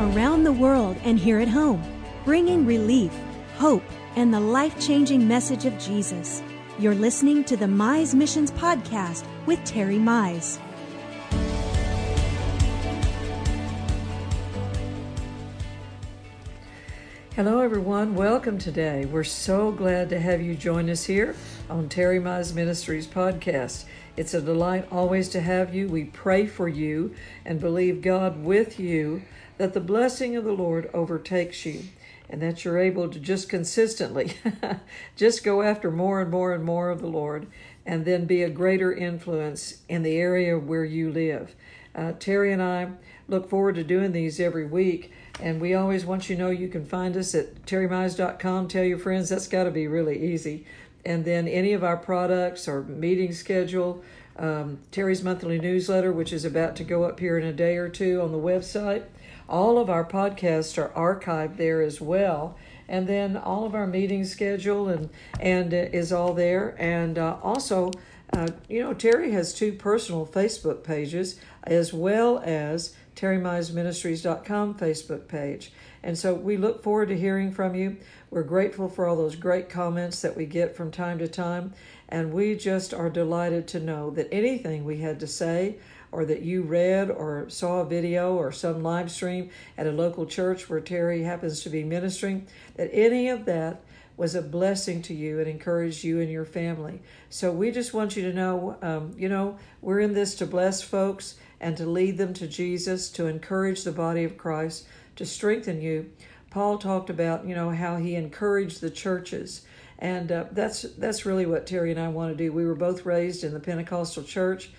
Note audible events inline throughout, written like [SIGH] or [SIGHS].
around the world and here at home, bringing relief, hope, and the life changing message of Jesus. You're listening to the Mize Missions Podcast with Terry Mize. Hello, everyone. Welcome today. We're so glad to have you join us here on Terry Mize Ministries podcast. It's a delight always to have you. We pray for you and believe God with you that the blessing of the Lord overtakes you and that you're able to just consistently [LAUGHS] just go after more and more and more of the Lord and then be a greater influence in the area where you live. Uh, Terry and I look forward to doing these every week. And we always want you to know you can find us at terrymize.com. Tell your friends that's got to be really easy. And then any of our products or meeting schedule, um, Terry's monthly newsletter, which is about to go up here in a day or two on the website. All of our podcasts are archived there as well. And then all of our meeting schedule and and is all there. And uh, also, uh, you know, Terry has two personal Facebook pages as well as terrymizeministries.com Facebook page. And so we look forward to hearing from you. We're grateful for all those great comments that we get from time to time. And we just are delighted to know that anything we had to say, or that you read or saw a video or some live stream at a local church where Terry happens to be ministering, that any of that was a blessing to you and encouraged you and your family. So we just want you to know, um, you know, we're in this to bless folks and to lead them to Jesus, to encourage the body of Christ, to strengthen you. Paul talked about, you know, how he encouraged the churches. And uh, that's that's really what Terry and I want to do. We were both raised in the Pentecostal church.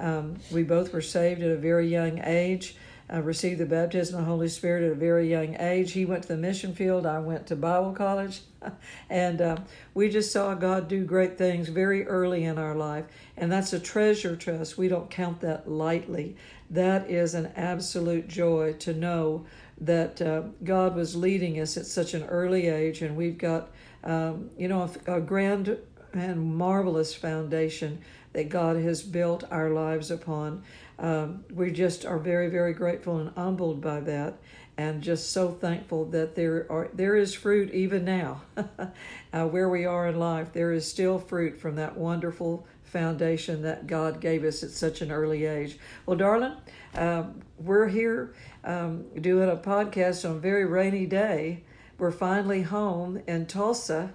Um, we both were saved at a very young age, uh, received the baptism of the Holy Spirit at a very young age. He went to the mission field. I went to Bible college. [LAUGHS] and uh, we just saw God do great things very early in our life. And that's a treasure to us. We don't count that lightly. That is an absolute joy to know that uh, God was leading us at such an early age, and we've got, um, you know, a, a grand and marvelous foundation that God has built our lives upon. Um, we just are very, very grateful and humbled by that and just so thankful that there are there is fruit even now. [LAUGHS] Uh, where we are in life there is still fruit from that wonderful foundation that god gave us at such an early age. Well darling um, we're here um, doing a podcast on a very rainy day. We're finally home in tulsa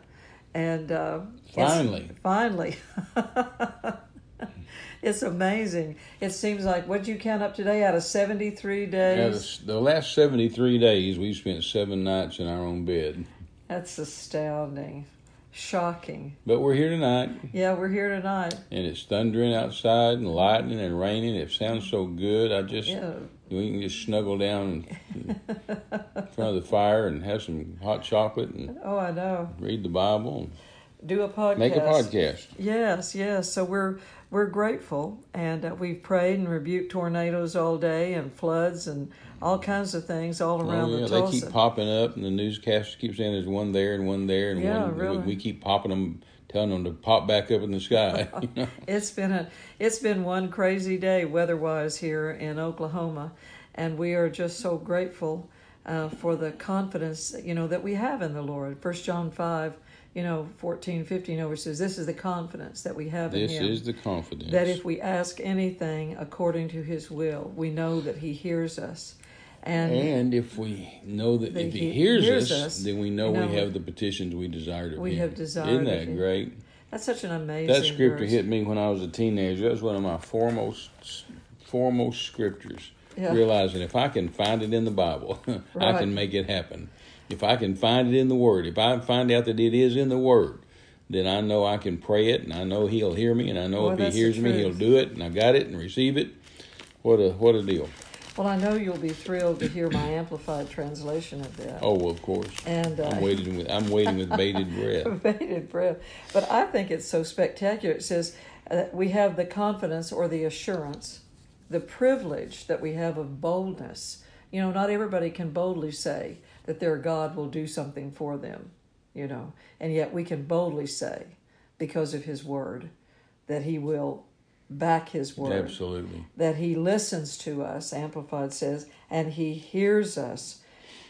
and uh, finally. finally [LAUGHS] it's amazing. It seems like what you count up today out of seventy three days. Yeah, the, the, last seventy three days we spent seven nights in our own bed. That's astounding, shocking. But we're here tonight. Yeah, we're here tonight. And it's thundering outside and lightning and raining. It sounds so good. I just yeah. we can just snuggle down in front of the fire and have some hot chocolate and oh, I know. Read the Bible. do a podcast. Make a podcast. Yes, yes. So we're we're grateful, and uh, we've prayed and rebuked tornadoes all day and floods and all kinds of things all oh, around oh, yeah. the Tulsa. They keep popping up, and the newscasters keep saying there's one there and one there, and yeah, one. Really. We keep popping them, telling them to pop back up in the sky. [LAUGHS] You [LAUGHS] know? it's been a it's been one crazy day weather-wise here in Oklahoma, and we are just so grateful uh, for the confidence you know that we have in the Lord. First John five you know, 14, 15 over says, This is the confidence that we have this in Him. This is the confidence. That if we ask anything according to His will, we know that He hears us. And, and if we know that, that if He, he hears, hears us, us, then we know, know, we have the petitions we desire to We Him. have desired. Isn't that great? That's such an amazing. That scripture verse. hit me when I was a teenager. That was one of my foremost foremost scriptures. Yeah. Realizing if I can find it in the Bible, right. [LAUGHS] I can make it happen. If I can find it in the Word, if I find out that it is in the Word, then I know I can pray it, and I know He'll hear me, and I know well, if He hears me, He'll do it, and I got it and receive it. What a what a deal! Well, I know you'll be thrilled to hear my amplified translation of that. Oh, well, of course. And uh, I'm waiting with I'm waiting with bated [LAUGHS] breath. bated breath. But I think it's so spectacular. It says uh, we have the confidence or the assurance, the privilege that we have of boldness. You know, not everybody can boldly say, that their God will do something for them, you know. And yet we can boldly say, because of His Word, that He will back His word. Absolutely. That He listens to us, Amplified says, and He hears us.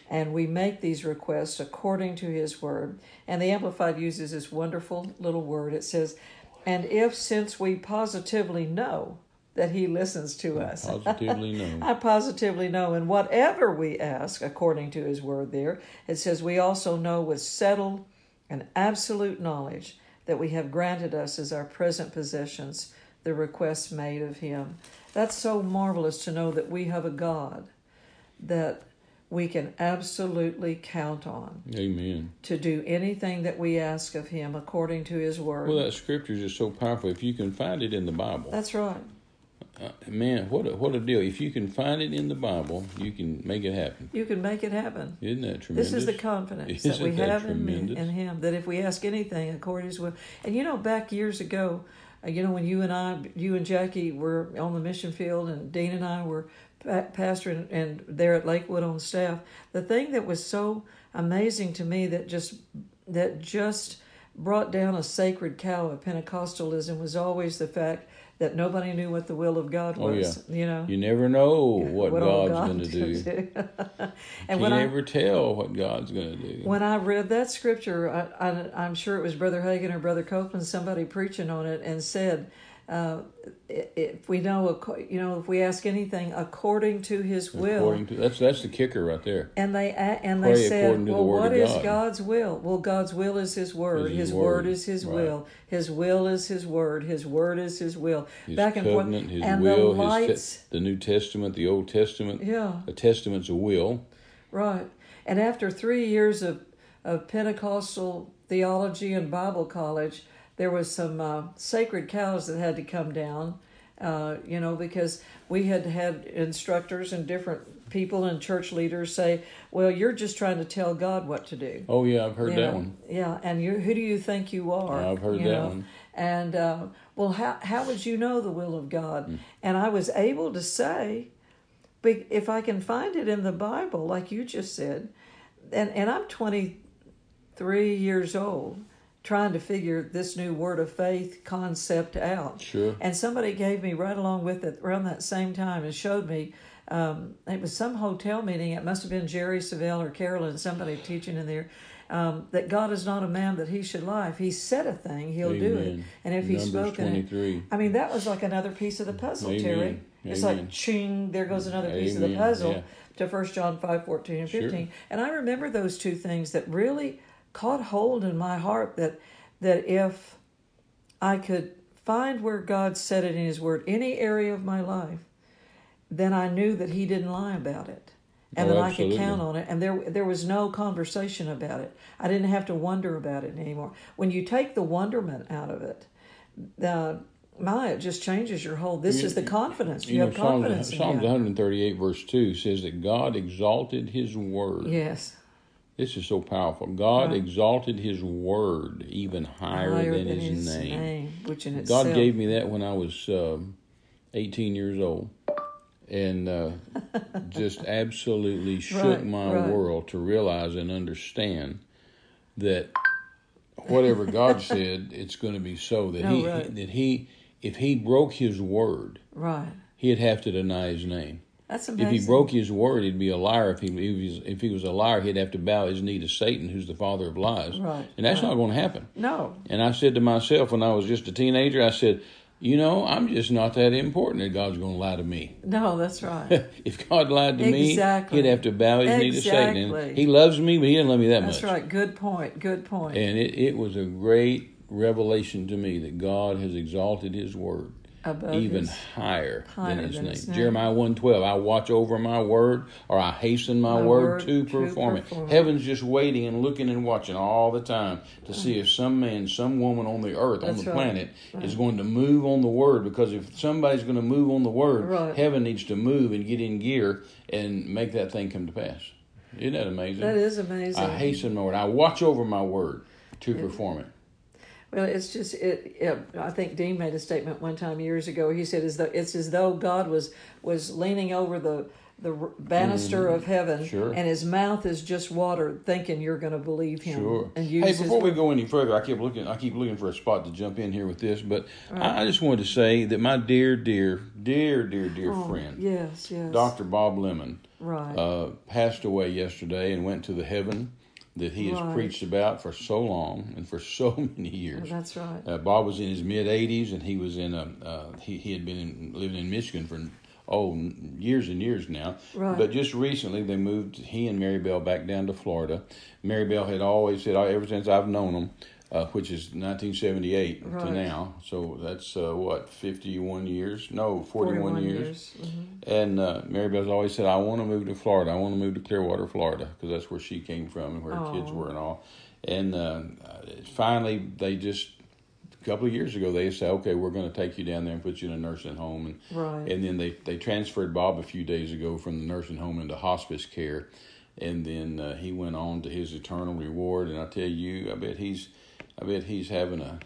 And we make these requests according to His word. And the Amplified uses this wonderful little word. It says, And if since we positively know that He listens to us, Positively [LAUGHS] no. I positively know, and whatever we ask according to His word, there, it says, We also know with settled and absolute knowledge that we have granted us as our present possessions the requests made of him. That's so marvelous to know that we have a God that we can absolutely count on Amen. to do anything that we ask of him according to his word. Well, that scripture is just so powerful. If you can find it in the Bible, That's right. Uh, man, what a, what a deal! If you can find it in the Bible, you can make it happen. You can make it happen. Isn't that tremendous? This is the confidence Isn't that we that have in, in Him. That if we ask anything according to His will, and you know, back years ago, uh, you know, when you and I, you and Jackie were on the mission field, and Dean and I were pa- pastor and, and there at Lakewood on staff. The thing that was so amazing to me that just that just brought down a sacred cow of Pentecostalism was always the fact that nobody knew what the will of God Oh, was. You know, You never know what, all God's God going [LAUGHS] to do. and You when I never tell what God's going to do. when I read that scripture, I, I, I'm sure it was Brother Hagin or Brother Copeland, somebody preaching on it, and said, uh, "If we know, you know, if we ask anything according to His will." According to that's that's the kicker right there. and they and they Pray said, according to the "Well, word what of is God." God's will? Well, God's will is His word. Is His, His word. word. is His Right. will. His will is His word. His word is His will. His Back and covenant, forth. His and will, the lights. te- the New Testament, the Old Testament. yeah. A testament's a will. Right. And after three years of, of Pentecostal theology and Bible college, there was some uh, sacred cows that had to come down, uh, you know, because we had had instructors and different people and church leaders say, well, you're just trying to tell God what to do. Oh yeah, I've heard You that know? one. Yeah, and you who do you think you are? I've heard that know? one. And uh, well, how how would you know the will of God? Hmm. And I was able to say, but if I can find it in the Bible, like you just said, and and I'm 23 years old, trying to figure this new word of faith concept out. Sure. And somebody gave me right along with it around that same time and showed me. Um, it was some hotel meeting. It must have been Jerry Savelle or Carolyn, somebody teaching in there. Um, that God is not a man that he should lie. If he said a thing, he'll do it. And if he Numbers spoken it, I mean, that was like another piece of the puzzle, Amen. Terry. It's Amen. like ching, there goes another piece of the puzzle Yeah. to First John 5, 14 and Sure. 15. And I remember those two things that really caught hold in my heart that that if I could find where God said it in his word, any area of my life, then I knew that he didn't lie about it. And Oh, that I could count on it, and there there was no conversation about it. I didn't have to wonder about it anymore. When you take the wonderment out of it, the my it just changes your whole. This You- is the confidence. You, You know, have Psalms, confidence Psalms 138 verse 2 says that God exalted His word. Yes, This is so powerful. God Right. exalted His word even higher, than, His, name. which in itself, God gave me that when I was um, 18 years old, and uh, [LAUGHS] just absolutely shook Right, my right. world to realize and understand that whatever God [LAUGHS] said, it's going to be so. That No, he that he if he broke His word, right. he'd have to deny His name. That's amazing. If he broke his word, he'd be a liar. If he if he if he was a liar, he'd have to bow his knee to Satan, who's the father of lies. Right, And that's right. not going to happen. no, And I said to myself when I was just a teenager, I said, you know, I'm just not that important that God's going to lie to me. no, that's right. [LAUGHS] if God lied to Exactly. me, he'd have to bow his knee to Satan. And he loves me, but he didn't love me that That's much. That's right. Good point. Good point. And it, it was a great revelation to me that God has exalted his word Above even higher, higher than, his, than name. his name. Jeremiah 112, I watch over my word or I hasten my, My word, word to to perform, perform it. it. Heaven's just waiting and looking and watching all the time to see if some man, some woman on the earth, on the right. planet, is going to move on the word. Because if somebody's going to move on the word, Right. heaven needs to move and get in gear and make that thing come to pass. Isn't that amazing? that is amazing. I hasten my word. I watch over my word to perform it. Well, it's just it, it. I think Dean made a statement one time years ago. He said, "As though it's as though God was was leaning over the the banister mm-hmm. of heaven, sure. and his mouth is just water, thinking you're going to believe him. Sure. And hey, before we go any further, I keep looking. I keep looking for a spot to jump in here with this, but right. I, I, just wanted to say that my dear, dear, dear, dear, dear oh, friend, yes, yes, Doctor Bob Lemon, right, uh, passed away yesterday and went to the heaven that he has right. preached about for so long and for [LAUGHS] so many years. That's right. Uh, Bob was in his mid 80s, and he was in a uh, he he had been in, living in Michigan for oh years and years now. Right. But just recently they moved he and Mary Bell back down to Florida. Mary Bell had always said ever since I've known them. Uh, which is 1978 right. to now. So that's uh, what 51 years? No, 41, 41 years. years. Mm-hmm. And uh, Mary Bell's always said, "I want to move to Florida. I want to move to Clearwater, Florida, because that's where she came from and where her kids were and all." And uh, finally, they just a couple of years ago, they said, "Okay, we're going to take you down there and put you in a nursing home," and right. and then they they transferred Bob a few days ago from the nursing home into hospice care, and then uh, he went on to his eternal reward. And I tell you, I bet he's, I bet he's having a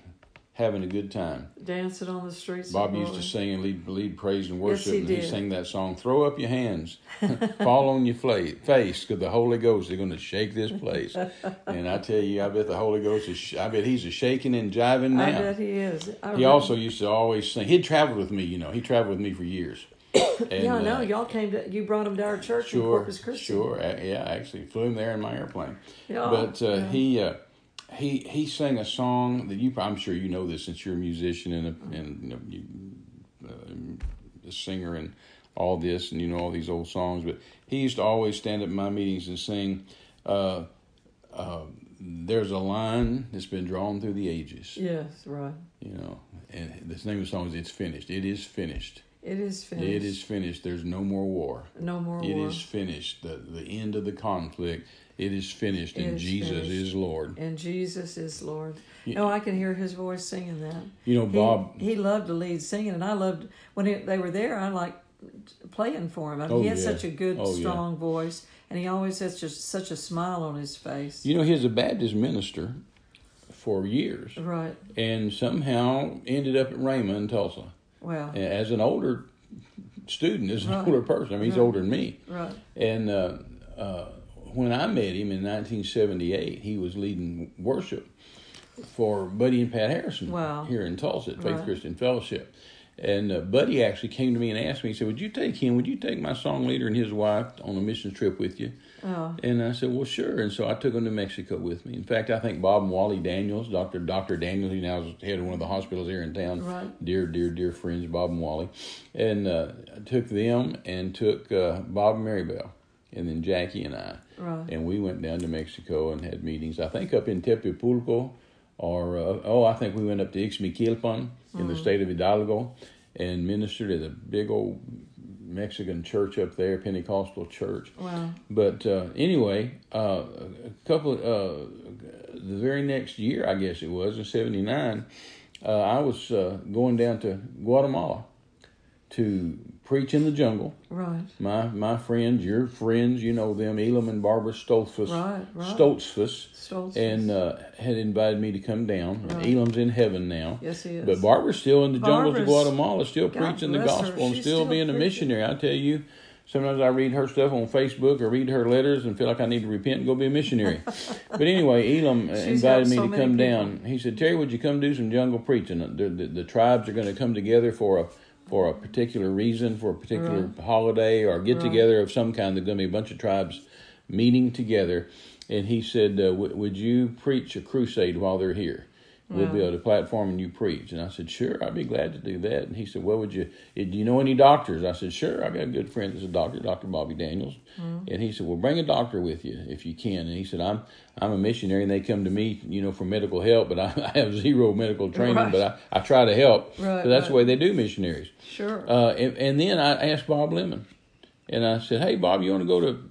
having a good time. Dancing on the streets. Bob used to sing and lead, lead praise and worship, yes, he and did. he sang that song, Throw Up Your Hands, [LAUGHS] Fall on Your face, because the Holy Ghost is going to shake this place. and I tell you, I bet the Holy Ghost is, I bet he's a shaking and jiving now. I bet he is. I he also used to always sing. He'd traveled with me, you know, he traveled with me for years. [COUGHS] And, yeah, I know. Uh, Y'all came to, you brought him to our church sure, in Corpus Christi. Sure, yeah, I actually flew him there in my airplane. Yeah, but uh, yeah. he, uh, he he sang a song that you I'm sure you know this since you're a musician and a, and you, know, you uh, a singer and all this and you know all these old songs but he used to always stand at my meetings and sing uh, uh, there's a line that's been drawn through the ages yes right you know and the name of the song is it's finished it is finished it is finished. It is finished. There's no more war. No more It war. is finished. The the end of the conflict. It is finished, It and is Jesus finished. is Lord. And Jesus is Lord. Yeah. No, I can hear his voice singing that. You know, Bob. He, he loved to lead singing, and I loved when he, they were there. I liked playing for him. I mean, Oh, he had yeah. such a good, Oh, yeah. strong voice, and he always has just such a smile on his face. You know, he was a Baptist minister for years, right. and somehow ended up at Rhema in Tulsa Well. as an older student, as an Right. older person. I mean, he's Right. older than me. Right. And uh, uh, when I met him in 1978, he was leading worship for Buddy and Pat Harrison Wow. here in Tulsa at Faith Right. Christian Fellowship. And uh, Buddy actually came to me and asked me, he said, Would you take him, would you take my song leader and his wife on a mission trip with you? Oh. And I said, Well, sure. And so I took him to Mexico with me. In fact, I think Bob and Wally Daniels, Dr. Dr. Daniels, he now is head of one of the hospitals here in town. Right. Dear, dear, dear friends, Bob and Wally. And uh, I took them and took uh, Bob and Mary Bell, and then Jackie and I. Right. And we went down to Mexico and had meetings, I think up in Tepepulco, or, uh, oh, I think we went up to Ixmiquilpan in the state of Hidalgo and ministered at a big old Mexican church up there, Pentecostal church. Wow. But uh, anyway, uh, a couple, uh, the very next year, I guess it was in '79, uh, I was uh, going down to Guatemala to preach in the jungle. Right. My my friends, your friends, you know them, Elam and Barbara Stoltzfus, Right, right. Stoltzfus, Stoltzfus. and uh, had invited me to come down. Right. Elam's in heaven now. Yes, he is. But Barbara's still in the jungles of Guatemala, still God preaching the gospel and still, still being a missionary. I tell you, sometimes I read her stuff on Facebook or read her letters and feel like I need to repent and go be a missionary. [LAUGHS] but anyway, Elam invited me so to come people. down. He said, Terry, would you come do some jungle preaching? The, the, the tribes are going to come together for a for a particular reason, for a particular Right. holiday or get Right. together of some kind. There's going to be a bunch of tribes meeting together. And he said, uh, w- Would you preach a crusade while they're here? We'll Wow. able to platform and you preach. And I said, Sure, I'd be glad to do that. And he said, Well, would you, do you know any doctors? I said, Sure, I've got a good friend that's a doctor, Dr. Bobby Daniels. And he said, Well, bring a doctor with you if you can. And he said, I'm I'm a missionary and they come to me, you know, for medical help, but I, [LAUGHS] I have zero medical training, Right. but I, I try to help. Right, so that's the way they do missionaries. Sure. Uh, and, and then I asked Bob Lemon, and I said, "Hey, Bob, you want to go to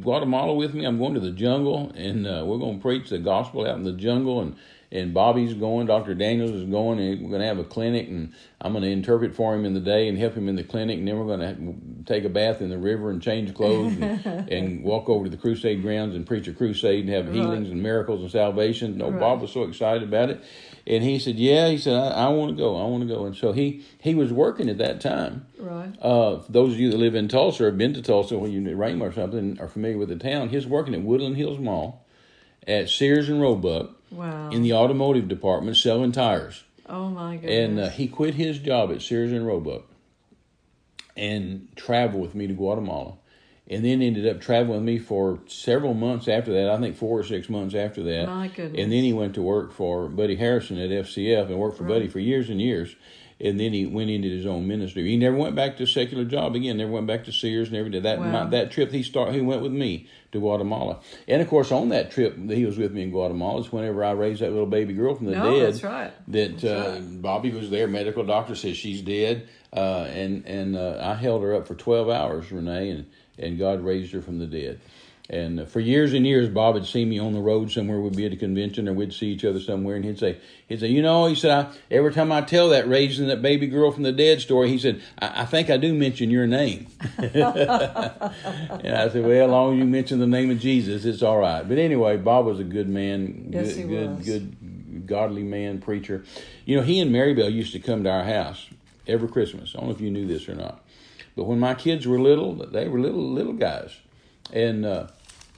Guatemala with me? I'm going to the jungle, and uh, we're going to preach the gospel out in the jungle, and and Bobby's going, Dr. Daniels is going, and we're going to have a clinic, and I'm going to interpret for him in the day and help him in the clinic, and then we're going to take a bath in the river and change clothes and, [LAUGHS] and walk over to the crusade grounds and preach a crusade and have Right. healings and miracles and salvation. No, Right. Bob was so excited about it, and he said, "Yeah," he said, "I, I want to go, I want to go," and so he he was working at that time. Right. Uh, those of you that live in Tulsa or have been to Tulsa when you're at Rhema or something, are familiar with the town, he's working at Woodland Hills Mall, at Sears and Roebuck Wow. in the automotive department selling tires. oh my goodness. And uh, he quit his job at Sears and Roebuck and traveled with me to Guatemala. And then ended up traveling with me for several months after that. I think four or six months after that. My goodness. And then he went to work for Buddy Harrison at FCF and worked for Buddy for years and years. And then he went into his own ministry. He never went back to a secular job again. Never went back to Sears. Never did that. Wow. my- that trip he start he went with me to Guatemala. And of course, on that trip that he was with me in Guatemala is whenever I raised that little baby girl from the No, dead that's right. that That's uh, right. Bobby was there. Medical doctor says she's dead, uh, and and uh, I held her up for twelve hours, Renee, and and God raised her from the dead. And for years and years, Bob had seen me on the road somewhere. We'd be at a convention, or we'd see each other somewhere, and he'd say, he'd say, you know, he said, I, every time I tell that raising that baby girl from the dead story, he said, I, I think I do mention your name. [LAUGHS] and I said, well, as long as you mention the name of Jesus, it's all right. But anyway, Bob was a good man, Yes, good, he good, was. good godly man, preacher. You know, he and Marybelle used to come to our house every Christmas. I don't know if you knew this or not. But when my kids were little, they were little little guys. And uh,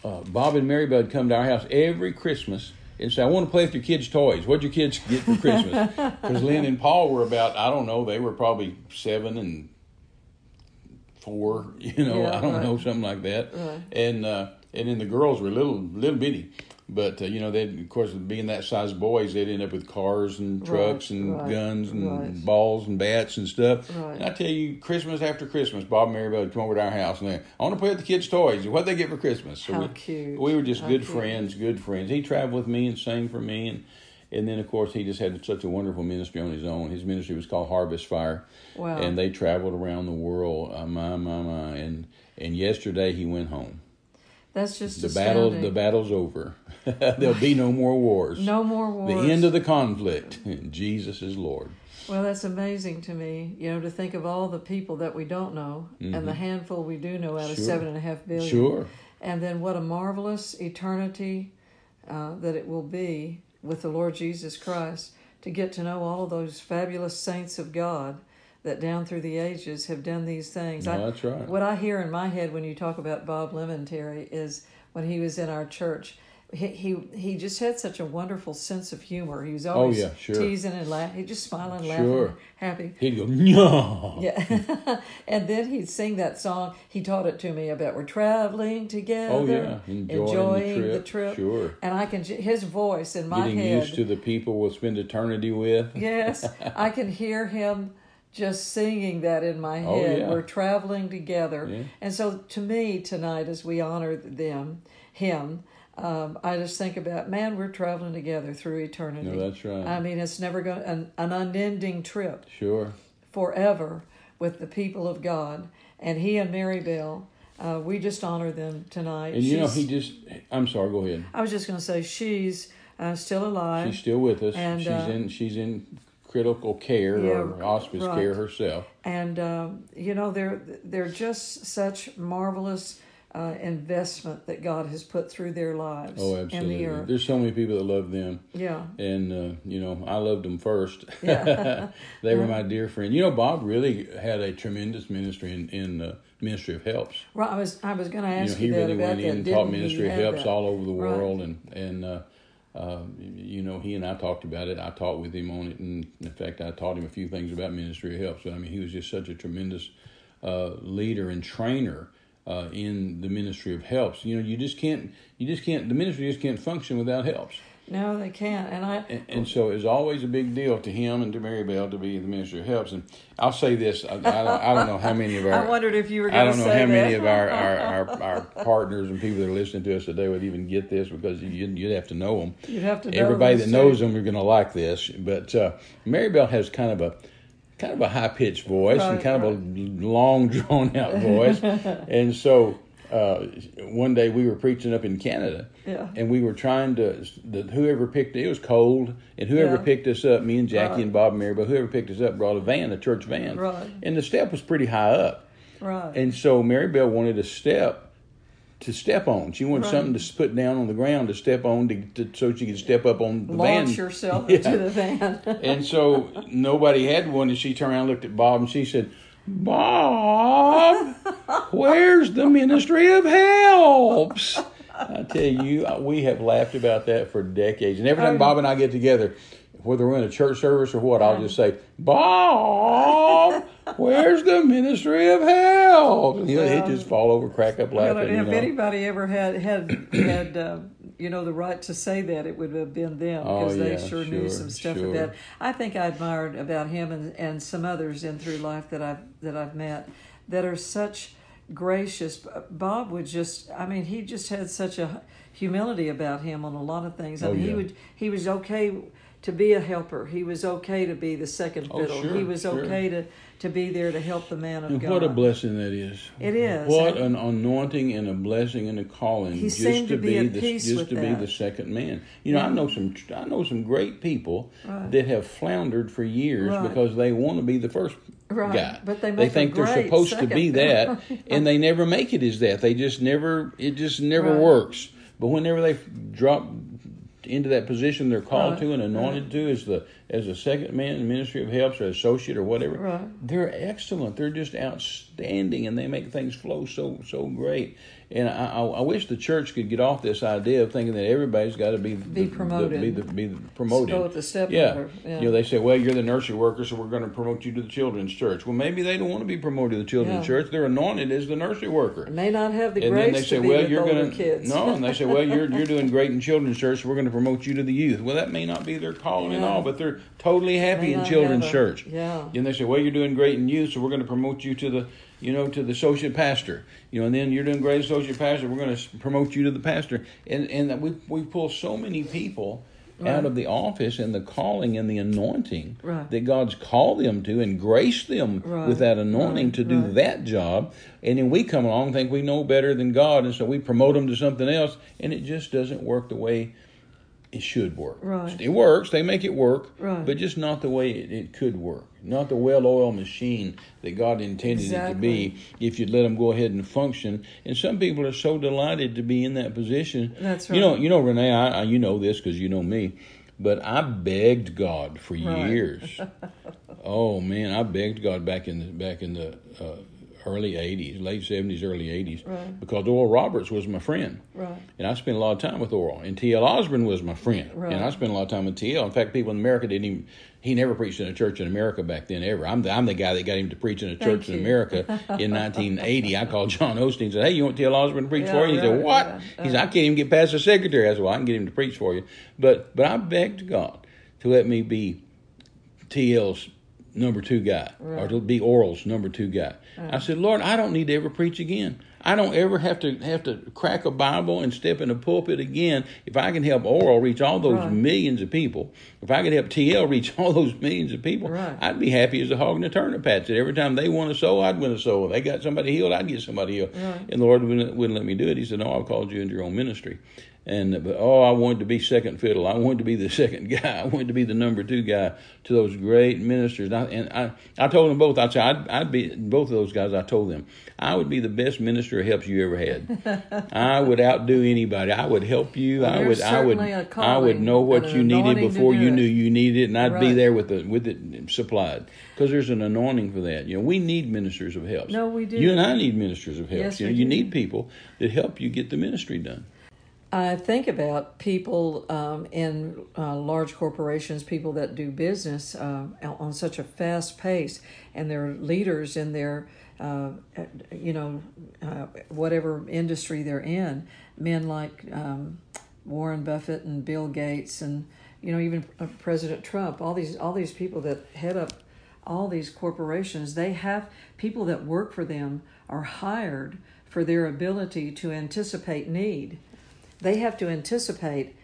uh, Bob and Marybelle would come to our house every Christmas and say, I want to play with your kids' toys. What'd your kids get for Christmas? [LAUGHS] Because Lynn and Paul were about, I don't know, they were probably seven and four, [LAUGHS] you know, Yeah, I don't right. know, something like that. Right. And uh, and then the girls were little little bitty. But uh, you know, they of course being that size boys, they'd end up with cars and trucks Right, and right, guns and right. balls and bats and stuff. Right. And I tell you, Christmas after Christmas, Bob and Marybelle would come over to our house and they, I want to play with the kids' toys. What they get for Christmas? So How we, cute. We were just How good cute. friends, good friends. He traveled with me and sang for me, and and then of course he just had such a wonderful ministry on his own. His ministry was called Harvest Fire, Wow. and they traveled around the world. Uh, my my my, and and yesterday he went home. That's just The battle, the battle's over. [LAUGHS] There'll be no more wars. No more wars. The end of the conflict. [LAUGHS] Jesus is Lord. Well, that's amazing to me, you know, to think of all the people that we don't know and the handful we do know out of Mm-hmm. Sure. seven and a half billion. Sure. And then what a marvelous eternity uh, that it will be with the Lord Jesus Christ to get to know all of those fabulous saints of God that down through the ages have done these things. No, that's right. What I hear in my head when you talk about Bob Lemon, Terry, is when he was in our church. He, he he just had such a wonderful sense of humor. He was oh, always Oh, yeah, sure. teasing and laughing. He just smiling, Sure. laughing, happy. He'd go, no. [LAUGHS] Yeah. [LAUGHS] and then he'd sing that song. He taught it to me about we're traveling together. Oh, yeah. Enjoying the trip. Sure. And I can, his voice in my Getting head. used to the people we'll spend eternity with. yes. [LAUGHS] I can hear him just singing that in my head. Oh, head. yeah. We're traveling together. Yeah. And so to me tonight, as we honor them, him, um, I just think about, man, we're traveling together through eternity. No, that's right. I mean, it's never going to, an, an unending trip. Sure. forever with the people of God. And he and Mary Bell, uh, we just honor them tonight. And you know, he just, I'm sorry, go ahead. I was just going to say she's uh, still alive. She's still with us. And, she's uh, in she's in critical care Yeah, or hospice right. care herself. and um, you know they're they're just such marvelous uh, investment that God has put through their lives Oh, and the absolutely. earth. There's so many people that love them. Yeah, And uh, you know, I loved them first. [LAUGHS] Yeah. they were my dear friend. You know, Bob really had a tremendous ministry in in the ministry of helps. right. I was I was going to You know, ask he you, that really about went that. in and taught ministry of helps that? all over the Right. world, and and uh, uh, you know, he and I talked about it. I talked with him on it, and in fact, I taught him a few things about ministry of helps. But I mean, he was just such a tremendous uh, leader and trainer. Uh, in the ministry of helps, you know, you just can't, you just can't, the ministry just can't function without helps. No, they can't. And I And, and so it's always a big deal to him and to Mary Bell to be the minister of helps. And I'll say this: I, I, don't, I don't know how many of [LAUGHS] our I wondered if you were I don't know how many of our, our, [LAUGHS] our, our partners and people that are listening to us today would even get this because you'd, you'd have to know them. You'd have to know Everybody that knows them are going to like this. But uh, Mary Bell has kind of a kind of a high pitched voice and Right, kind of a long drawn out voice, [LAUGHS] and so uh, one day we were preaching up in Canada, Yeah. and we were trying to. The, whoever picked it was cold, and whoever Yeah. picked us up, me and Jackie Right. and Bob and Mary, but whoever picked us up brought a van, a church van, Right. and the step was pretty high up, Right. and so Mary Bell wanted a step to step on. She wanted Right. something to put down on the ground to step on to, to so she could step up on the van. Yourself [LAUGHS] Yeah. into the van. And so nobody had one, and she turned around and looked at Bob and she said, Bob, where's the ministry of helps? I tell you, we have laughed about that for decades. And every time Oh. Bob and I get together, whether we're in a church service or what, I'll just say, Bob, where's the ministry of help? And he'll, he'll just fall over, crack up Well, laughing. you if know. anybody ever had had had uh, you know the right to say that, it would have been them because Oh, they yeah, sure, knew some stuff sure. about. I think I admired about him and, and some others in through life that I've that I've met that are such gracious. Bob would just, I mean, he just had such a humility about him on a lot of things. I Oh, mean, he would he was okay to be a helper. He was okay to be the second Oh, fiddle. sure, he was sure. okay to to be there to help the man of And God. what a blessing that is. It is. What an anointing and a blessing and a calling He just seemed to to be the, just to be the second man. You know, I know some I know some great people Right. that have floundered for years Right. because they want to be the first Right, guy. but they make a think they're supposed to be that [LAUGHS] and they never make it as that. They just never it just never works. But whenever they drop into that position they're called Right, to and anointed to as the as a second man in the ministry of helps or associate or whatever Right. they're excellent. They're just outstanding and they make things flow so so great and I, I, I wish the church could get off this idea of thinking that everybody's got to be Be the- the- promoted. be, the, be the promoted. Go with the step yeah. yeah. you know they say, well, you're the nursery worker, so we're going to promote you to the children's church. Well, maybe they don't want to be promoted to the children's Yeah. church. They're anointed as the nursery worker. may not have the And grace then they say, be well, you're going to kids. no, and they say, well, you're you're doing great in children's church, so we're going to promote you to the youth. Well, that may not be their calling at all, but they're totally happy in children's church. yeah. And they say, well, you're doing great in youth, so we're going to promote you to the you know to the associate pastor. You know, and then you're doing great associate pastor. We're going to promote you to the pastor. And and we we pull so many people. Out of the office and the calling and the anointing Right. that God's called them to and graced them Right. with that anointing Right. to do Right. that job, and then we come along and think we know better than God, and so we promote them to something else, and it just doesn't work the way it should work. Right. It works; they make it work, Right. but just not the way it, it could work. Not the well-oiled machine that God intended it to be. If you'd let them go ahead and function, and some people are so delighted to be in that position. That's right. You know, you know, Renee, I, I you know this because you know me, but I begged God for Right. years. [LAUGHS] Oh man, I begged God back in the back in the uh, early '80s, late '70s, early '80s, Right. because Oral Roberts was my friend, Right. and I spent a lot of time with Oral. And T.L. Osborn was my friend, Right. and I spent a lot of time with T.L. In fact, people in America didn't even. He never preached in a church in America back then ever. I'm the, I'm the guy that got him to preach in a church in. America in [LAUGHS] 1980. I called John Osteen and said, "Hey, you want T.L. Osborn to preach Yeah, for you?" He said, "What?" yeah, He said, "I can't even get past the secretary." I said, "Well, I can get him to preach for you." But but I begged God to let me be TL's number two guy, or to be Oral's number two guy. I said, Lord, I don't need to ever preach again. I don't ever have to have to crack a Bible and step in a pulpit again. If I can help Oral reach all those Right. millions of people, if I could help TL reach all those millions of people, Right. I'd be happy as a hog in a turnip patch. That every time they want a soul, I'd win a soul. If they got somebody healed, I'd get somebody healed. Right. And the Lord wouldn't, wouldn't let me do it. He said, No, I've called you into your own ministry. And but oh, I wanted to be second fiddle. I wanted to be the [LAUGHS] second guy. I wanted to be the number two guy to those great ministers. And I, and I, I told them both. I said I'd, I'd be both of those guys. I told them I would be the best minister of helps you ever had. [LAUGHS] I would outdo anybody. I would help you. I There's would. I would. I would know what you needed before you it. knew you needed it, and I'd be there with the with it supplied because there's an anointing for that. You know, we need ministers of helps. No, we do. You and I need ministers of helps. Yes, you know, you do. need people that help you get the ministry done. I think about people um, in uh, large corporations, people that do business uh, on such a fast pace, and they're leaders in their, uh, you know, uh, whatever industry they're in. Men like um, Warren Buffett and Bill Gates, and you know, even uh, President Trump. All these, all these people that head up all these corporations. They have people that work for them are hired for their ability to anticipate need they have to anticipate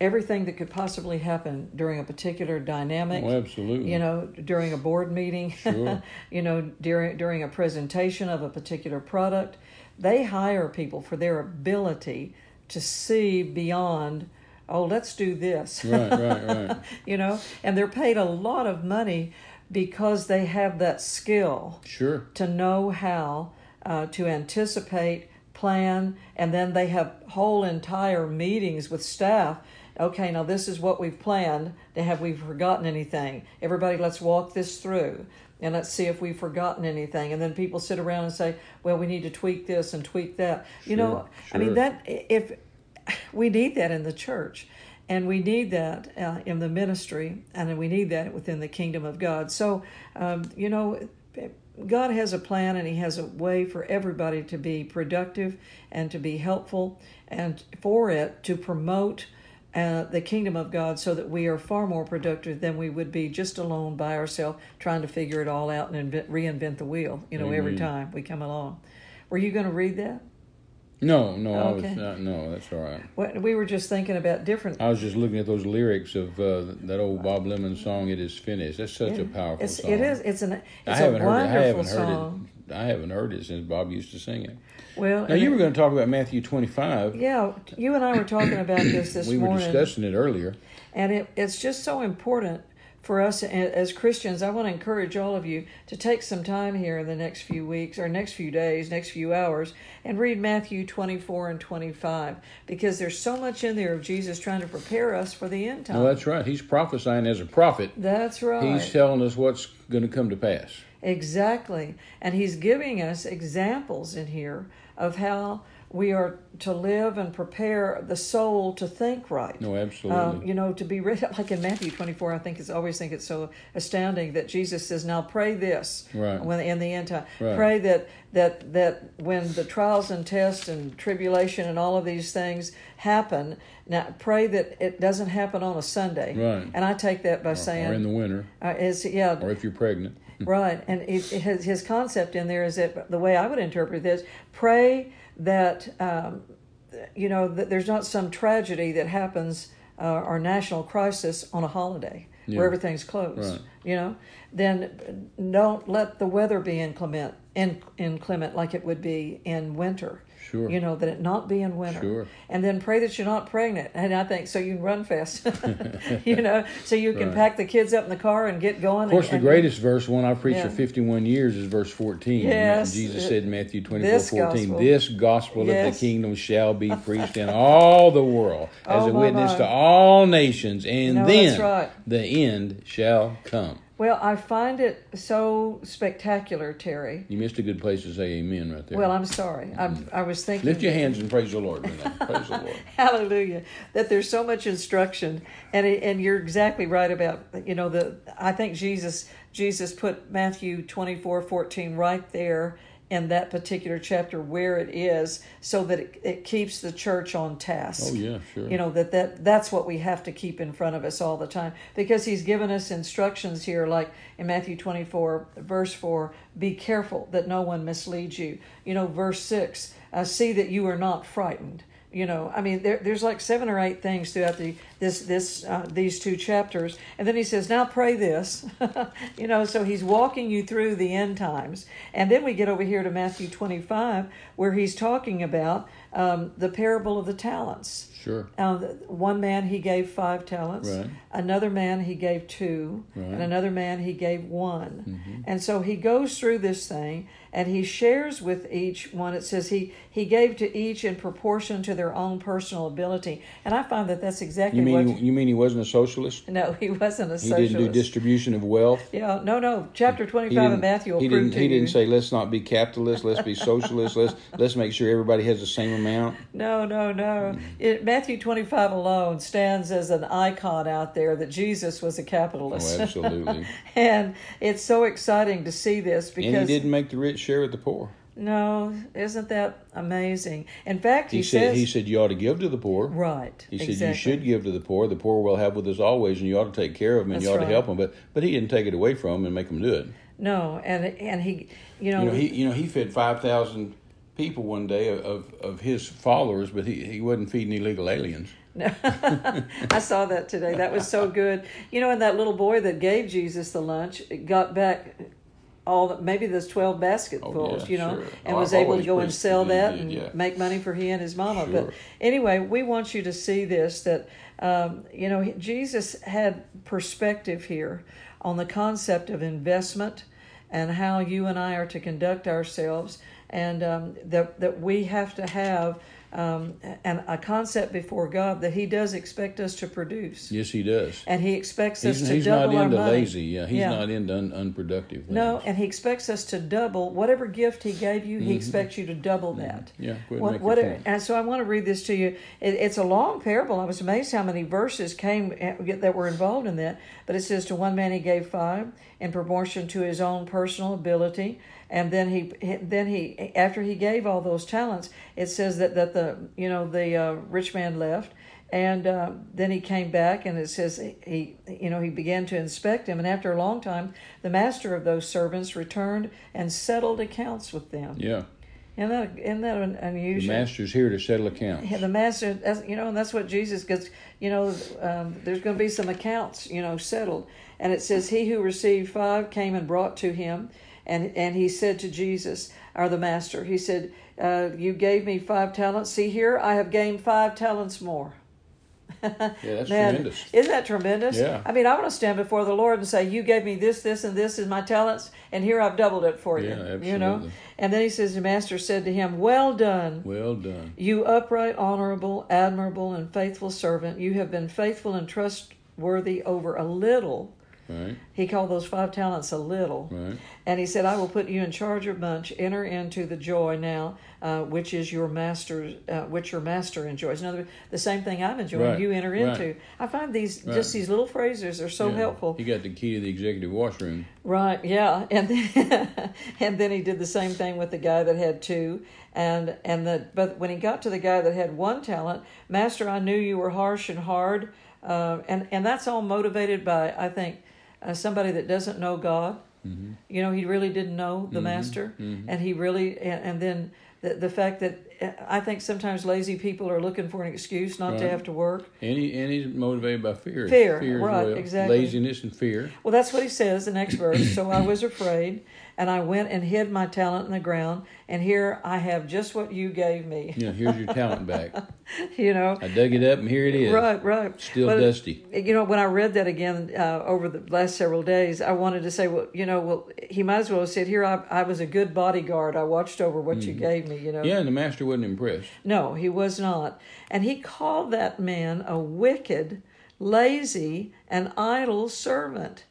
everything that could possibly happen during a particular dynamic. Oh, absolutely. You know, during a board meeting, [LAUGHS] Sure. you know, during during a presentation of a particular product, they hire people for their ability to see beyond. Oh, let's do this. Right, right, right. [LAUGHS] you know, and they're paid a lot of money because they have that skill Sure. to know how uh, to anticipate, plan, and then they have whole entire meetings with staff. Okay, now this is what we've planned. Have we forgotten anything? Everybody, let's walk this through and let's see if we've forgotten anything. And then people sit around and say, well, we need to tweak this and tweak that. You know, I mean, that if [SIGHS] we need that in the church and we need that uh, in the ministry and we need that within the kingdom of god so um, you know god has a plan and he has a way for everybody to be productive and to be helpful and for it to promote uh, the kingdom of God so that we are far more productive than we would be just alone by ourselves trying to figure it all out and invent, reinvent the wheel, you know, every time we come along. Were you going to read that? No, no, I was not. No, that's all right. What, we were just thinking about different. I was just looking at those lyrics of uh, that old Bob Lemon song. It is finished. That's such a powerful It's, song. it is. It's an. I It's a haven't heard it. I haven't song. heard it. I haven't heard it since Bob used to sing it. Well, Now you were going to talk about Matthew twenty-five. yeah, you and I were talking about this [COUGHS] this we were morning, discussing it earlier. and it, it's just so important for us as Christians. I want to encourage all of you to take some time here in the next few weeks or next few days, next few hours, and read Matthew twenty-four and twenty-five because there's so much in there of Jesus trying to prepare us for the end time. No, that's right. He's prophesying as a prophet. That's right. He's telling us what's going to come to pass. Exactly. And he's giving us examples in here of how we are to live and prepare the soul to think right. No, absolutely. Um, you know, to be ready, like in Matthew 24, I think it's always think it's so astounding that Jesus says, "Now pray this." Right. When in the end time, Right. pray that that that when the trials and tests and tribulation and all of these things happen, now pray that it doesn't happen on a Sunday. Right. And I take that by saying, or in the winter, uh, is yeah, or if you're pregnant. Right, and it, it has, his concept in there is that the way I would interpret this: pray that um, you know that there's not some tragedy that happens uh, or national crisis on a holiday Yeah. where everything's closed. Right. You know, then don't let the weather be inclement, in, inclement like it would be in winter. Sure. You know that it not be in winter. Sure. And then pray that you're not pregnant. And I think so you can run fast. [LAUGHS] you know, so you can Right. pack the kids up in the car and get going. Of course, and, the and- greatest verse, one I've preached Yeah. for 51 years, is verse 14. Yes. Jesus It- said in Matthew 24 this 14, gospel. This gospel of the kingdom shall be preached in all the world as Oh, a witness my. to all nations, and No, then right. the end shall come. Well, I find it so spectacular, Terry. You missed a good place to say amen right there. Well, I'm sorry. I, I was thinking. Lift your hands and praise the Lord. Praise the Lord. [LAUGHS] Hallelujah! That there's so much instruction, and it, and you're exactly right about you know the. I think Jesus Jesus put Matthew 24, 14 right there in that particular chapter where it is, so that it, it keeps the church on task. Oh, yeah, sure. You know that that that's what we have to keep in front of us all the time because he's given us instructions here, like in Matthew 24, verse 4, be careful that no one misleads you. You know, verse 6, uh, see that you are not frightened. You know, I mean, there, there's like seven or eight things throughout the this this uh, these two chapters, and then he says, "Now pray this." [LAUGHS] you know, so he's walking you through the end times, and then we get over here to Matthew 25, where he's talking about um, the parable of the talents. Sure. Uh, one man he gave five talents. Right. Another man he gave two, Right. Mm-hmm. and another man he gave one. And so he goes through this thing, and he shares with each one. It says he he gave to each in proportion to their own personal ability, and I find that that's exactly You mean what. you mean he wasn't a socialist? no, he wasn't a socialist. He didn't do distribution of wealth. Yeah, no, no. Chapter twenty-five of Matthew will he prove didn't, to he you. didn't say let's not be capitalist, let's be socialist, let's let's make sure everybody has the same amount. No, no, no. It, Matthew 25 alone stands as an icon out there that Jesus was a capitalist. Oh, absolutely. [LAUGHS] and it's so exciting to see this because and he didn't make the rich share with the poor. no, isn't that amazing? In fact, he, He, said says he said you ought to give to the poor. right. He said exactly. you should give to the poor. The poor will have with us always, and you ought to take care of them, and you ought right. to help them. But but he didn't take it away from them and make them do it. No, and and he, you know, You know he you know he fed five thousand people one day of of his followers, but he he wasn't feeding illegal aliens. [LAUGHS] I saw that today. That was so good. You know, and that little boy that gave Jesus the lunch got back all the, maybe those 12 basketfuls, yeah, you know, sure. and Oh, was I've able to go and sell that he that did, and yeah. make money for he and his mama. Sure. But anyway, we want you to see this that, um, you know, Jesus had perspective here on the concept of investment and how you and I are to conduct ourselves, and um, that, that we have to have um, and a concept before God that He does expect us to produce. Yes, he does. And he expects He's, us to double. he's not double our into money. lazy. Yeah, he's not into un, unproductive. Things. No, and he expects us to double whatever gift he gave you. He Mm-hmm. expects you to double that. Yeah, go ahead and What, what and so I want to read this to you. It, it's a long parable. I was amazed how many verses came eh, that were involved in that. But it says, "To one man he gave five, in proportion to his own personal ability." And then he, then he, after he gave all those talents, it says that that the you know the uh, rich man left, and uh, then he came back, and it says he, you know, he began to inspect him, and after a long time, the master of those servants returned and settled accounts with them. Yeah, Isn't that isn't that unusual? the master's here to settle accounts. Yeah, the master, that's, you know, and that's what Jesus gets. You know, um, there's going to be some accounts, you know, settled, and it says, "He who received five came and brought to him, and and he said to Jesus, or the master, he said, uh, "You gave me five talents. See here, I have gained five talents more." [LAUGHS] Yeah, that's Man, tremendous. Isn't that tremendous? Yeah. I mean, I want to stand before the Lord and say, "You gave me this, this, and this is my talents, and here I've doubled it for you." Yeah, You know. And then he says, "The master said to him, Well done." Well done. You upright, honorable, admirable, and faithful servant, you have been faithful and trustworthy over a little. Right, He called those five talents a little. right. And he said, I will put you in charge of much. Enter into the joy now, uh, which is your master, uh, which your master enjoys. In other words, the same thing I'm enjoying, Right, you enter into. I find these, just these little phrases are so Yeah. helpful. He got the key to the executive washroom. Right, yeah, [LAUGHS] and then, and then he did the same thing with the guy that had two, and and the but when he got to the guy that had one talent, Master, I knew you were harsh and hard, uh, and and that's all motivated by I think uh, somebody that doesn't know God. Mm-hmm. You know, he really didn't know the Master, and he really and, and then the the fact that uh, I think sometimes lazy people are looking for an excuse not to have to work. And, he, and he's motivated by fear. Fear, as right, well. exactly. Laziness and fear. Well, that's what he says, the next verse. So I was afraid, and I went and hid my talent in the ground, and here I have just what you gave me. Know, here's your talent back. [LAUGHS] you know? I dug it up, and here it is. Right, right. Still But, dusty. You know, when I read that again uh, over the last several days, I wanted to say, well, you know, well, he might as well have said, here, I, I was a good bodyguard. I watched over what you gave me, you know? Mm-hmm. Yeah, and the master wasn't impressed. No, he was not. And he called that man a wicked, lazy, and idle servant.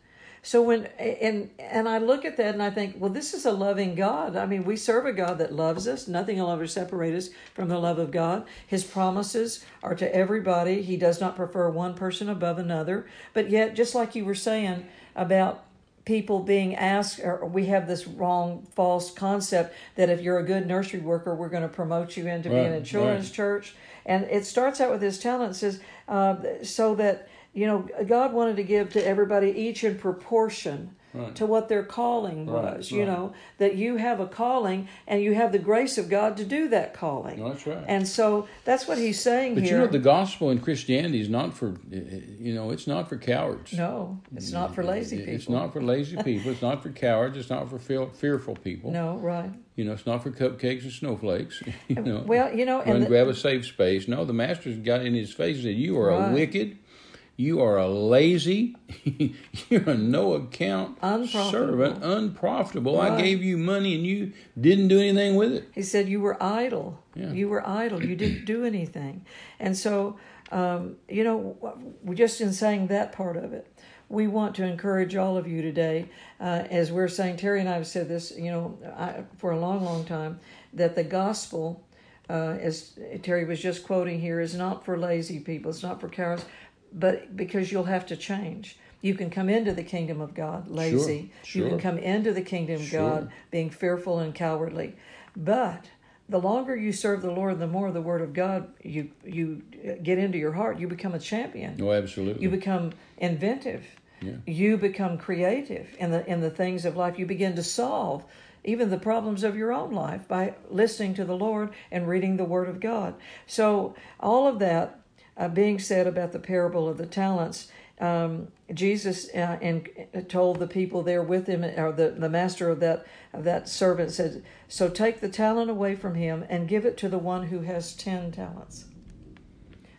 So when and and I look at that and I think, well, this is a loving God. I mean, we serve a God that loves us. Nothing will ever separate us from the love of God. His promises are to everybody. He does not prefer one person above another. But yet, just like you were saying about people being asked or we have this wrong false concept that if you're a good nursery worker we're going to promote you into being Right, a children's right. church and it starts out with this talent says uh, so that you know god wanted to give to everybody each in proportion Right. to what their calling Right, was you right. know that you have a calling and you have the grace of god to do that calling that's right. and so that's what he's saying But here you know, the gospel in Christianity is not for, you know, it's not for cowards. no it's not for lazy people It's not for lazy people. It's not for cowards. It's not for fearful people. no right You know, it's not for cupcakes and snowflakes. [LAUGHS] You uh, know, well you know and the- grab a safe space. No, the master's got in his face and said, "You are a wicked, you are a lazy, [LAUGHS] you're a no account Unprofitable. servant, unprofitable. I gave you money and you didn't do anything with it." He said, You were idle. Yeah. You were idle. You didn't do anything. And so, um, you know, just in saying that part of it, we want to encourage all of you today, uh, as we're saying, Terry and I have said this, you know, I, for a long, long time, that the gospel, uh, as Terry was just quoting here, is not for lazy people, it's not for cowards, but because you'll have to change. You can come into the kingdom of God lazy. You sure. can come into the kingdom of Sure. God being fearful and cowardly. But the longer you serve the Lord, the more the Word of God you you get into your heart. You become a champion. No, absolutely. You become inventive. Yeah. You become creative in the in the things of life. You begin to solve even the problems of your own life by listening to the Lord and reading the Word of God. So, all of that uh, being said about the parable of the talents, um, Jesus uh, and uh, told the people there with him, or the, the master of that of that servant said, "So take the talent away from him and give it to the one who has ten talents."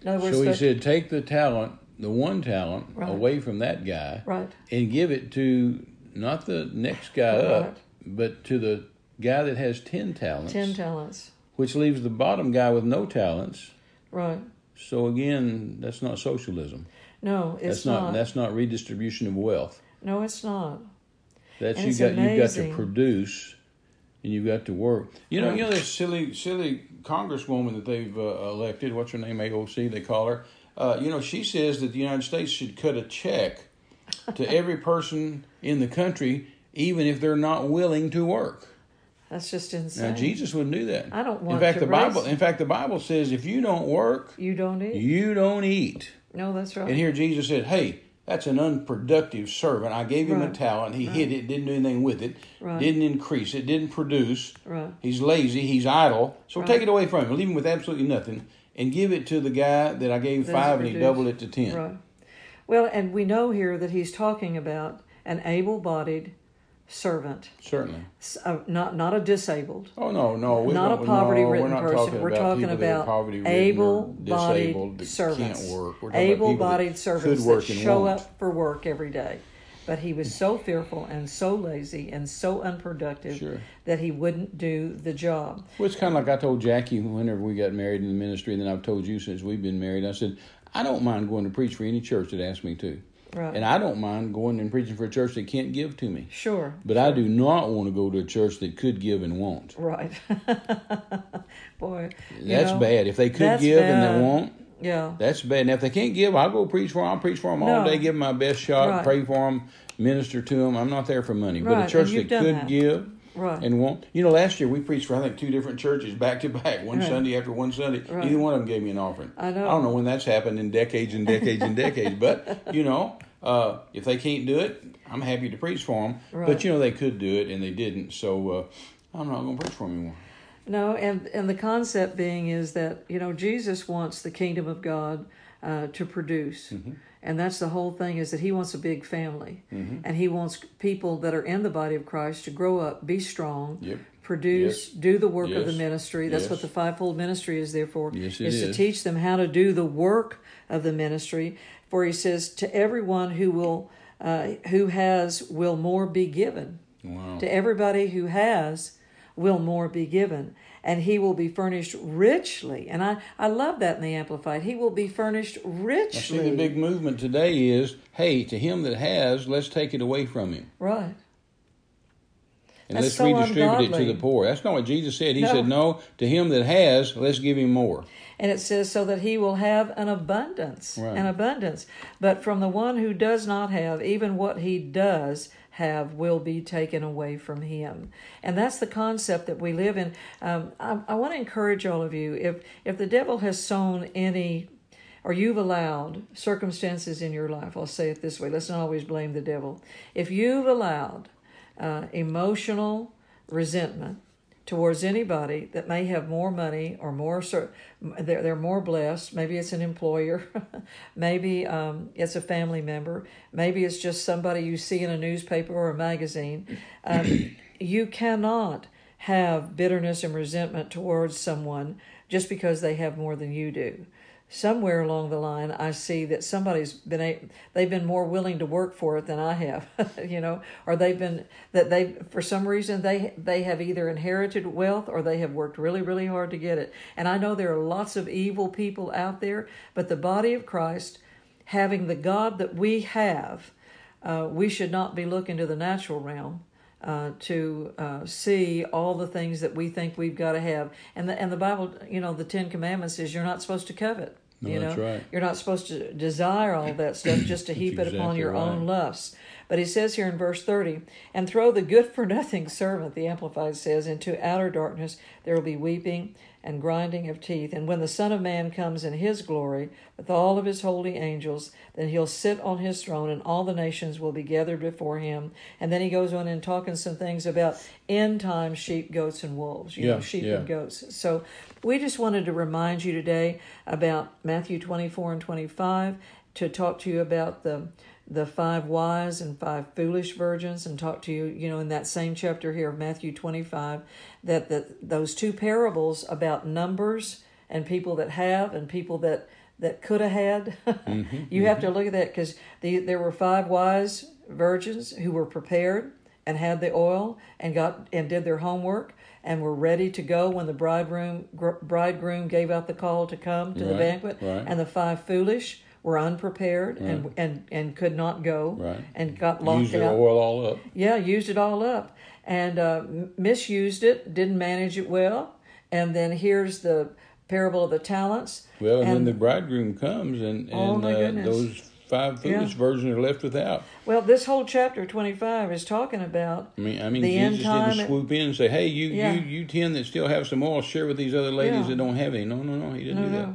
In other words, so he said, "Take the talent, the one talent, right. away from that guy, right, and give it to not the next guy right. up, but to the guy that has ten talents. Ten talents, which leaves the bottom guy with no talents, right." So again, that's not socialism. No, it's that's not, not. That's not redistribution of wealth. No, it's not. That's and you got amazing. you've got to produce, and you've got to work. You know, right. you know this silly silly congresswoman that they've uh, elected. What's her name? AOC they call her. Uh, you know, she says that the United States should cut a check to every person in the country, even if they're not willing to work. That's just insane. Now Jesus wouldn't do that. I don't want. In fact, the Bible. In fact, the Bible says if you don't work, you don't eat. You don't eat. No, that's right. And here Jesus said, "Hey, that's an unproductive servant. I gave him right. a talent. He right. hid it, didn't do anything with it, right. didn't increase it, didn't produce. Right. He's lazy. He's idle. So take it away from him. Leave him with absolutely nothing, and give it to the guy that I gave five, and he doubled it to ten. Right. Well, and we know here that he's talking about an able-bodied servant. Certainly. Uh, not not a disabled. Oh no, no, not a poverty-ridden person. Talking we're talking about able-bodied servants. Able-bodied servants that show won't. up for work every day. But he was so fearful and so lazy and so unproductive sure. that he wouldn't do the job. Well, it's kind of like I told Jackie whenever we got married in the ministry, and then I've told you since we've been married. I said, I don't mind going to preach for any church that asks me to. Right. And I don't mind going and preaching for a church that can't give to me. Sure. But sure. I do not want to go to a church that could give and won't. Right. [LAUGHS] Boy. That's know, bad. If they could give bad. and they won't, yeah. That's bad. And if they can't give, I'll go preach for them. I'll preach for them all day, give them my best shot, right. pray for them, minister to them. I'm not there for money. Right. But a church that could that. give right. and won't. You know, last year we preached for, I think, two different churches back to back, one right. Sunday after one Sunday. Neither one of them gave me an offering. I know. I don't know when that's happened in decades and decades and decades. But, you know, uh, if they can't do it, I'm happy to preach for them. Right. But you know they could do it and they didn't, so uh, I'm not going to preach for them anymore. No, and and the concept being is that you know Jesus wants the kingdom of God uh, to produce, mm-hmm. and that's the whole thing is that He wants a big family, mm-hmm. and He wants people that are in the body of Christ to grow up, be strong, yep. produce, yes. do the work yes. of the ministry. That's yes. what the fivefold ministry is there for. Is to teach them how to do the work of the ministry. For He says to everyone who will uh, who has will more be given. Wow. To everybody who has will more be given. And he will be furnished richly. And i i love that in the amplified. He will be furnished richly I see the big movement today is hey to him that has let's take it away from him. Right and That's let's so redistribute ungodly. it to the poor. That's not what jesus said. He No. said no to him that has let's give him more. And it says so that he will have an abundance Right. an abundance. But from the one who does not have even what he does have will be taken away from him. And that's the concept that we live in. Um, I, I want to encourage all of you if if the devil has sown any or you've allowed circumstances in your life i'll say it this way let's not always blame the devil. If you've allowed uh, emotional resentment towards anybody that may have more money or more they're, they're more blessed. Maybe it's an employer. [LAUGHS] Maybe um, it's a family member. Maybe it's just somebody you see in a newspaper or a magazine. Um, [CLEARS THROAT] you cannot have bitterness and resentment towards someone just because they have more than you do somewhere along the line i see that somebody's been a, they've been more willing to work for it than i have [LAUGHS] you know or they've been that they for some reason they they have either inherited wealth or they have worked really really hard to get it. And i know there are lots of evil people out there but the body of christ having the god that we have uh, we should not be looking to the natural realm uh, to uh, see all the things that we think we've got to have. And the and the Bible, you know, the Ten Commandments is you're not supposed to covet. No, you know, that's right. you're not supposed to desire all that stuff just to heap it upon your right. own lusts. But he says here in verse 30, and throw the good for nothing servant, the Amplified says, into outer darkness. There will be weeping and grinding of teeth. And when the Son of Man comes in his glory with all of his holy angels, then he'll sit on his throne and all the nations will be gathered before him. And then he goes on and talking some things about end time sheep, goats, and wolves, you Yeah, know, sheep yeah. and goats. So we just wanted to remind you today about Matthew 24 and 25 to talk to you about the the five wise and five foolish virgins and talk to you you know in that same chapter here of Matthew 25 that the, those two parables about numbers and people that have and people that that could have had [LAUGHS] mm-hmm, you have to mm-hmm. look at that because the, there were five wise virgins who were prepared and had the oil and got and did their homework and were ready to go when the bridegroom gr- bridegroom gave out the call to come to the banquet. right. and the five foolish were unprepared and, and and could not go Right. and got locked Use their out oil all up. yeah used it all up and uh, misused it didn't manage it well and then here's the parable of the talents Well, and, then the bridegroom comes, and, Oh, and my uh, those five foolish Yeah. virgins are left without. well this whole chapter 25 is talking about I mean, I mean, Jesus didn't swoop in and say, "Hey, you, Yeah. you, you ten that still have some oil, share with these other ladies Yeah. that don't have any." No, no, no, he didn't do that.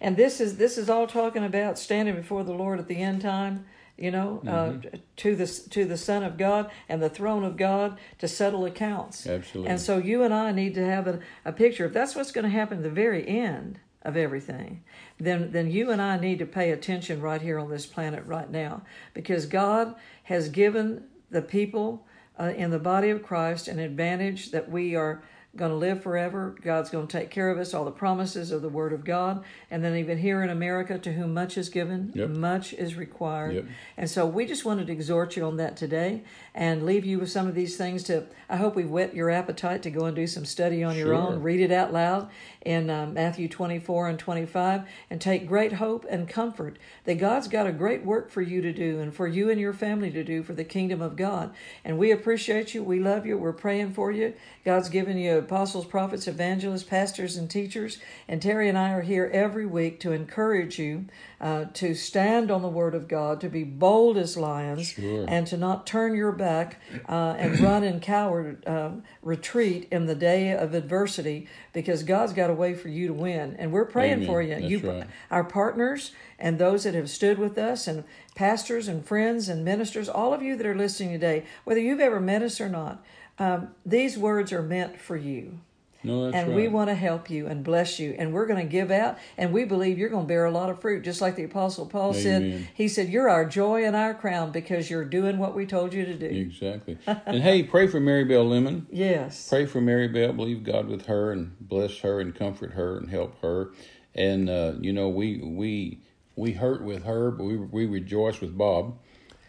And this is this is all talking about standing before the Lord at the end time, you know, Mm-hmm. uh, to the to the Son of God and the throne of God to settle accounts. Absolutely. And so you and I need to have a, a picture. If that's what's going to happen at the very end of everything, then then you and I need to pay attention right here on this planet right now, because God has given the people uh, in the body of Christ an advantage that we are going to live forever. God's going to take care of us, all the promises of the Word of God. And then, even here in America, to whom much is given, Yep. much is required. Yep. And so, we just wanted to exhort you on that today and leave you with some of these things to, I hope we've whet your appetite to go and do some study on your own. Read it out loud in uh, Matthew 24 and 25 and take great hope and comfort that God's got a great work for you to do and for you and your family to do for the kingdom of God. And we appreciate you. We love you. We're praying for you. God's given you apostles, prophets, evangelists, pastors, and teachers. And Terry and I are here every week to encourage you uh, to stand on the word of God, to be bold as lions, Sure. and to not turn your back uh, and run in coward uh, retreat in the day of adversity because God's got a way for you to win. And we're praying Amen. for you. That's you right. our partners and those that have stood with us and pastors and friends and ministers, all of you that are listening today, whether you've ever met us or not, um, these words are meant for you. No, that's and right. we want to help you and bless you. And we're going to give out, and we believe you're going to bear a lot of fruit, just like the Apostle Paul said. He said, You're our joy and our crown because you're doing what we told you to do. exactly. and hey, pray for Mary Bell Lemon. Yes. Pray for Mary Bell. Believe God with her and bless her and comfort her and help her. And uh, you know, we we we hurt with her, but we we rejoice with Bob.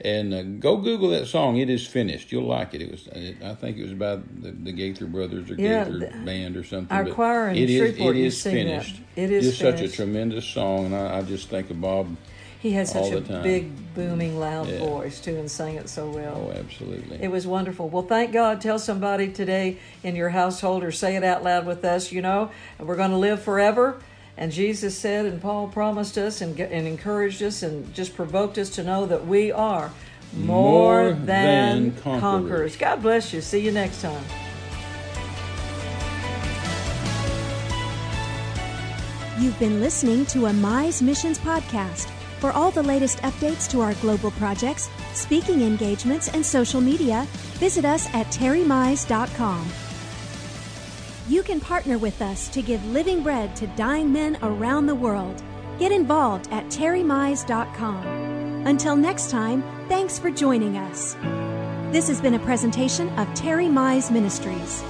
And uh, go Google that song. It is finished. You'll like it. It was. It, I think it was by the, the Gaither Brothers or Yeah, Gaither the- Band or something. our but choir in it is- Shreveport It is sing that. finished. It is Just such a tremendous song, and I, I just think of Bob. He had such a time. big, booming, loud Yeah. voice, too, and sang it so well. Oh, absolutely. It was wonderful. Well, thank God. Tell somebody today in your household or say it out loud with us, you know, and we're going to live forever. And Jesus said, and Paul promised us and, and encouraged us and just provoked us to know that we are more, More than, than conquerors. conquerors. God bless you. See you next time. You've been listening to a Mize Missions podcast. For all the latest updates to our global projects, speaking engagements, and social media, visit us at terrymize.com. You can partner with us to give living bread to dying men around the world. Get involved at terrymize.com. Until next time, thanks for joining us. This has been a presentation of Terry Mize Ministries.